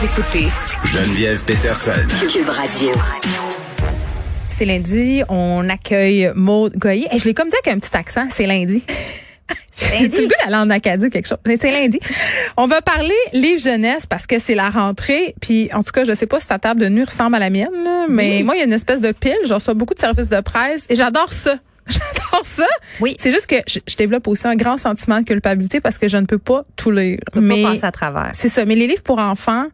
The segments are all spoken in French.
Vous écoutez Geneviève Peterson. Cube Radio. C'est lundi, on accueille Maud Goyer. Et je l'ai comme dit avec un petit accent, c'est lundi. J'ai le goût d'aller en Acadie ou quelque chose? Mais C'est lundi. On va parler livre jeunesse parce que c'est la rentrée. Puis en tout cas, je sais pas si ta table de nuit ressemble à la mienne, là, mais moi, il y a une espèce de pile. J'en reçois beaucoup de services de presse et j'adore ça. J'adore ça. Oui. C'est juste que je, je développe aussi un grand sentiment de culpabilité parce que je ne peux pas tout lire. Je mais pas passer à travers. c'est ça. Mais les livres pour enfants,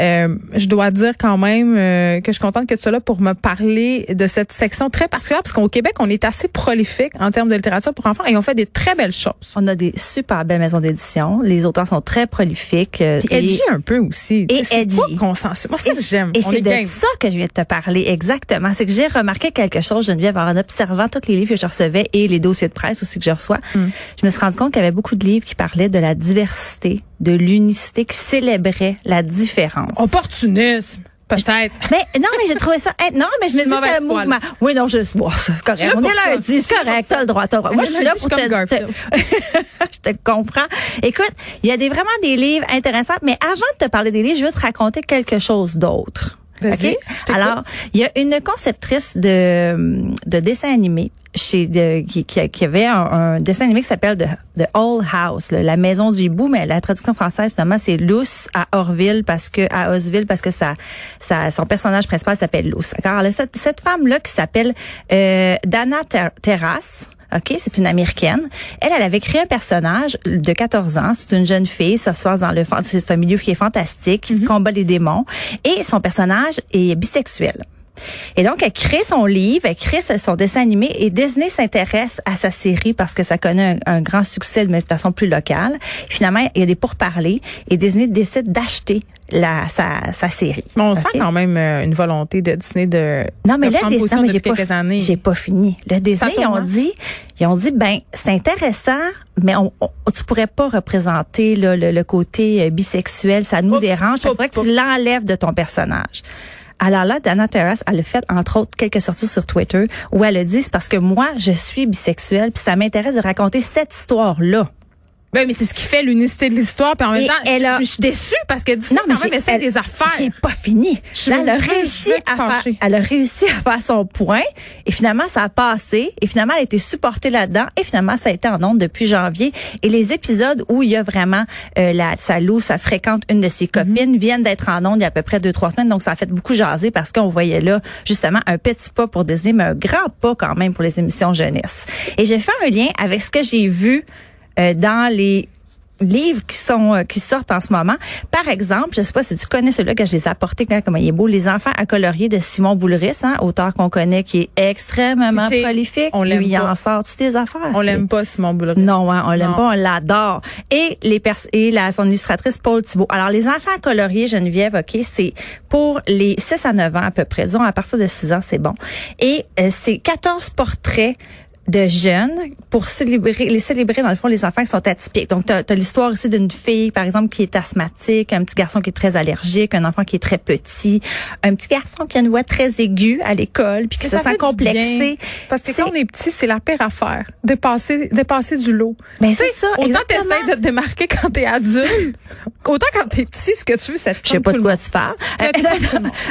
euh, je dois dire quand même euh, que je suis contente que tu sois là pour me parler de cette section très particulière parce qu'au Québec, on est assez prolifique en termes de littérature pour enfants et on fait des très belles choses. On a des super belles maisons d'édition. Les auteurs sont très prolifiques. euh, Puis edgy un peu aussi. Et C'est edgy. pas consensuel. Moi, ça, j'aime. Et c'est est de game. ça que je viens de te parler exactement. C'est que j'ai remarqué quelque chose, Geneviève, en observant tous les livres que je recevais et les dossiers de presse aussi que je reçois. Mm. Je me suis rendu compte qu'il y avait beaucoup de livres qui parlaient de la diversité, de l'unicité, qui célébraient la différence. Opportunisme. Peut-être. Mais non, mais j'ai trouvé ça. non, mais je me dis c'est un mouvement. Oui, non, je bon, Tu es correct. On est lundi, c'est correct, t'as le droit, t'as le droit. Moi, je suis là pour suis te- je te comprends. Écoute, il y a des vraiment des livres intéressants, mais avant de te parler des livres, je veux te raconter quelque chose d'autre. Vas-y, OK? je t'écoute. Alors, il y a une conceptrice de, de dessin animé chez de, qui, qui, avait un, un dessin animé qui s'appelle The, The Old House, là, la maison du hibou, mais la traduction française, finalement, c'est Luce à Orville parce que à Osville parce que ça, ça son personnage principal s'appelle Luce. Alors, là, cette, cette femme là qui s'appelle euh, Dana Ter- Terrace. OK, c'est une américaine. Elle, elle avait créé un personnage de 14 ans. C'est une jeune fille. Ça se passe dans le, c'est un milieu qui est fantastique, qui combat les démons. Et son personnage est bisexuel. Et donc, elle crée son livre, elle crée son dessin animé et Disney s'intéresse à sa série parce que ça connaît un, un grand succès, mais de façon plus locale. Finalement, il y a des pourparlers et Disney décide d'acheter la, sa, sa série. Mais on sent OK? quand même euh, une volonté de Disney de, Non, mais de là, Disney, position non, mais j'ai pas, j'ai pas fini. Le Disney, ils ont tourmente. dit, ils ont dit, ben, c'est intéressant, mais on, on- tu pourrais pas représenter là, le, le côté euh, bisexuel, ça nous dérange. Il hop, faudrait que tu l'enlèves de ton personnage. Alors là, Dana Terrace, elle a fait, entre autres, quelques sorties sur Twitter où elle a dit, parce que moi, je suis bisexuelle, puis ça m'intéresse de raconter cette histoire-là. Ben, mais c'est ce qui fait l'unicité de l'histoire. Puis en même temps, elle je, a- je suis déçue parce que quand même, j'ai- elle- des affaires. J'ai pas fini. Là, elle a réussi à faire, elle a réussi à faire son point et finalement ça a passé et finalement elle a été supportée là-dedans et finalement ça a été en ondes depuis janvier et les épisodes où il y a vraiment euh, la sa loue, ça fréquente une de ses copines viennent d'être en ondes il y a à peu près deux trois semaines donc ça a fait beaucoup jaser parce qu'on voyait là justement un petit pas pour Disney mais un grand pas quand même pour les émissions jeunesse. Et j'ai fait un lien avec ce que j'ai vu euh, dans les livres qui sont euh, qui sortent en ce moment. Par exemple, je sais pas si tu connais celui-là que je les ai apportés quand comment il est beau, Les enfants à colorier de Simon Boulris, hein, auteur qu'on connaît qui est extrêmement Tu sais, prolifique. on l'aime Lui, il pas. en sort toutes tes affaires. On l'aime pas, Simon Boulris. non, hein, on l'aime Non. pas, on l'adore. Et les pers et la son illustratrice Paul Thibault. Alors les enfants à colorier Geneviève, OK, c'est pour les 6 à 9 ans à peu près. Disons à partir de 6 ans, c'est bon. Et euh, c'est 14 portraits de jeunes pour célébrer les célébrer dans le fond les enfants qui sont atypiques. Donc tu as, l'histoire aussi d'une fille par exemple qui est asthmatique, un petit garçon qui est très allergique, un enfant qui est très petit, un petit garçon qui a une voix très aiguë à l'école puis qui Mais se ça fait sent complexé. Parce que quand on est petit, c'est la pire affaire. Dépasser, dépasser du lot. Ben, Tu sais, c'est ça, Autant t'essayes de te démarquer quand t'es adulte. autant quand t'es petit, ce que tu veux, c'est Je sais pas de quoi tu parles.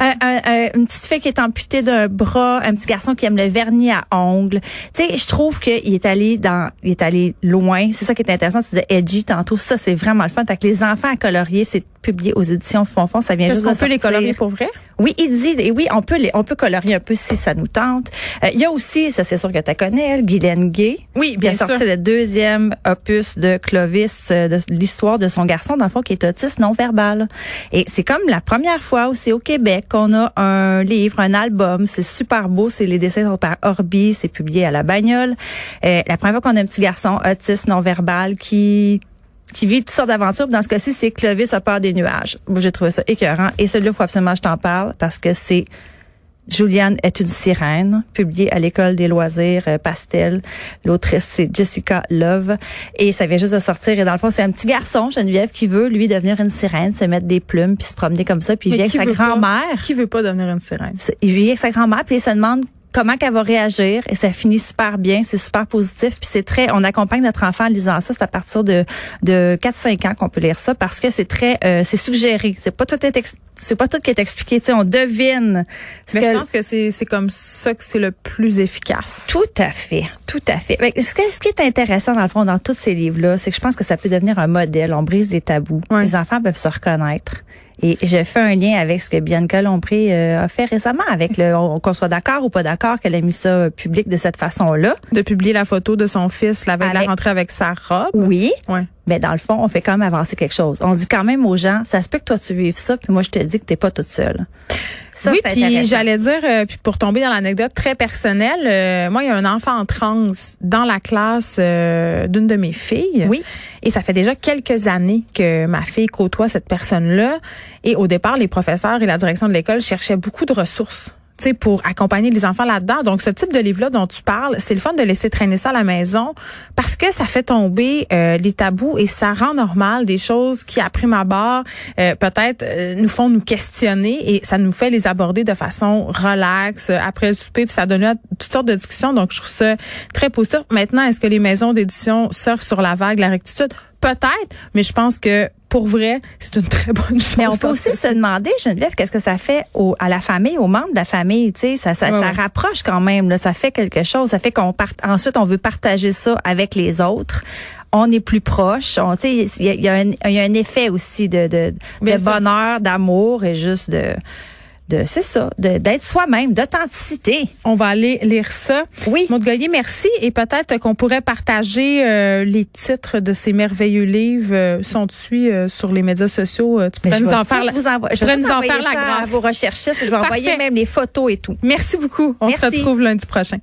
Un- un- un- une petite fille qui est amputée d'un bras, un petit garçon qui aime le vernis à ongles. Tu sais, je trouve qu'il est allé dans, il est allé loin. C'est ça qui est intéressant. Tu disais edgy tantôt. Ça, c'est vraiment le fun. Fait que les enfants à colorier, c'est publié aux éditions Fonfon. Ça vient juste qu'on peut les colorier pour vrai? Oui, il dit, et oui, on peut les, on peut colorier un peu si ça nous tente. Euh, Il y a aussi, ça c'est sûr que tu connais, elle, Guylaine Gay. Oui, qui bien a sorti sûr. le deuxième opus de Clovis, euh, de l'histoire de son garçon, dans le fond, qui est autiste non verbal. Et c'est comme la première fois aussi au Québec qu'on a un livre, un album. C'est super beau. C'est les dessins par Orbi. C'est publié à la bagnole. Euh, la première fois qu'on a un petit garçon autiste non verbal qui qui vit toutes sortes d'aventures. Dans ce cas-ci, c'est Clovis a peur des nuages. J'ai trouvé ça écœurant. Et celui-là, il faut absolument que je t'en parle parce que c'est Juliane est une sirène, publié à l'école des loisirs euh, Pastel. L'autrice, c'est Jessica Love. Et ça vient juste de sortir. Et dans le fond, c'est un petit garçon, Geneviève, qui veut, lui, devenir une sirène, se mettre des plumes, puis se promener comme ça. Puis il vit avec sa grand-mère. Qui veut pas devenir une sirène? Il vit avec sa grand-mère, puis il se demande comment qu'elle va réagir et ça finit super bien, c'est super positif puis c'est très on accompagne notre enfant en lisant ça, c'est à partir de de 4 5 ans qu'on peut lire ça parce que c'est très euh, c'est suggéré, c'est pas tout est c'est pas tout qui est expliqué, tu sais, on devine Mais que je pense que c'est c'est comme ça que c'est le plus efficace. tout à fait, tout à fait. Mais ce, que- ce qui est intéressant dans le fond dans tous ces livres-là, c'est que je pense que ça peut devenir un modèle. On brise des tabous. Les enfants peuvent se reconnaître. Et je fais un lien avec ce que Bianca Lompré euh, a fait récemment, avec le on- qu'on soit d'accord ou pas d'accord qu'elle a mis ça euh, public de cette façon-là. De publier la photo de son fils la veille de la Avec- rentrée avec sa robe. Oui, Ouais. Mais dans le fond, on fait quand même avancer quelque chose. On dit quand même aux gens, ça se peut que toi tu vives ça, puis moi je te dis que t'es pas toute seule. Ça, oui, puis j'allais dire, euh, puis pour tomber dans l'anecdote très personnelle, euh, moi, il y a un enfant en transe dans la classe euh, d'une de mes filles. Oui. Et ça fait déjà quelques années que ma fille côtoie cette personne-là. Et au départ, les professeurs et la direction de l'école cherchaient beaucoup de ressources. Pour accompagner les enfants là-dedans. Donc, ce type de livre-là dont tu parles, c'est le fun de laisser traîner ça à la maison parce que ça fait tomber euh, les tabous et ça rend normal des choses qui, à prime abord, euh, peut-être euh, nous font nous questionner et ça nous fait les aborder de façon relaxe euh, après le souper. Puis ça donne lieu toutes sortes de discussions. Donc, je trouve ça très positif. Maintenant, est-ce que les maisons d'édition surfent sur la vague, la rectitude? Peut-être, mais je pense que pour vrai, c'est une très bonne chose. Mais on peut aussi se demander, Geneviève, qu'est-ce que ça fait au, à la famille, aux membres de la famille, tu sais, ça, ça, Ouais, ça ouais. rapproche quand même, là, ça fait quelque chose, ça fait qu'on part, ensuite on veut partager ça avec les autres. On est plus proche, on, tu sais, il y a, y a y a un effet aussi de, de, de bonheur, d'amour et juste de, de, c'est ça, d'être soi-même, d'authenticité. On va aller lire ça. Oui. Maud Goyer, merci. Et peut-être qu'on pourrait partager euh, les titres de ces merveilleux livres. Euh, sont-ils euh, sur les médias sociaux? Euh, Tu pourrais je nous vais en faire la, vous envo- je nous en faire la ça à grâce. vos recherchistes, je vais envoyer même les photos et tout. Merci beaucoup. On se retrouve lundi prochain.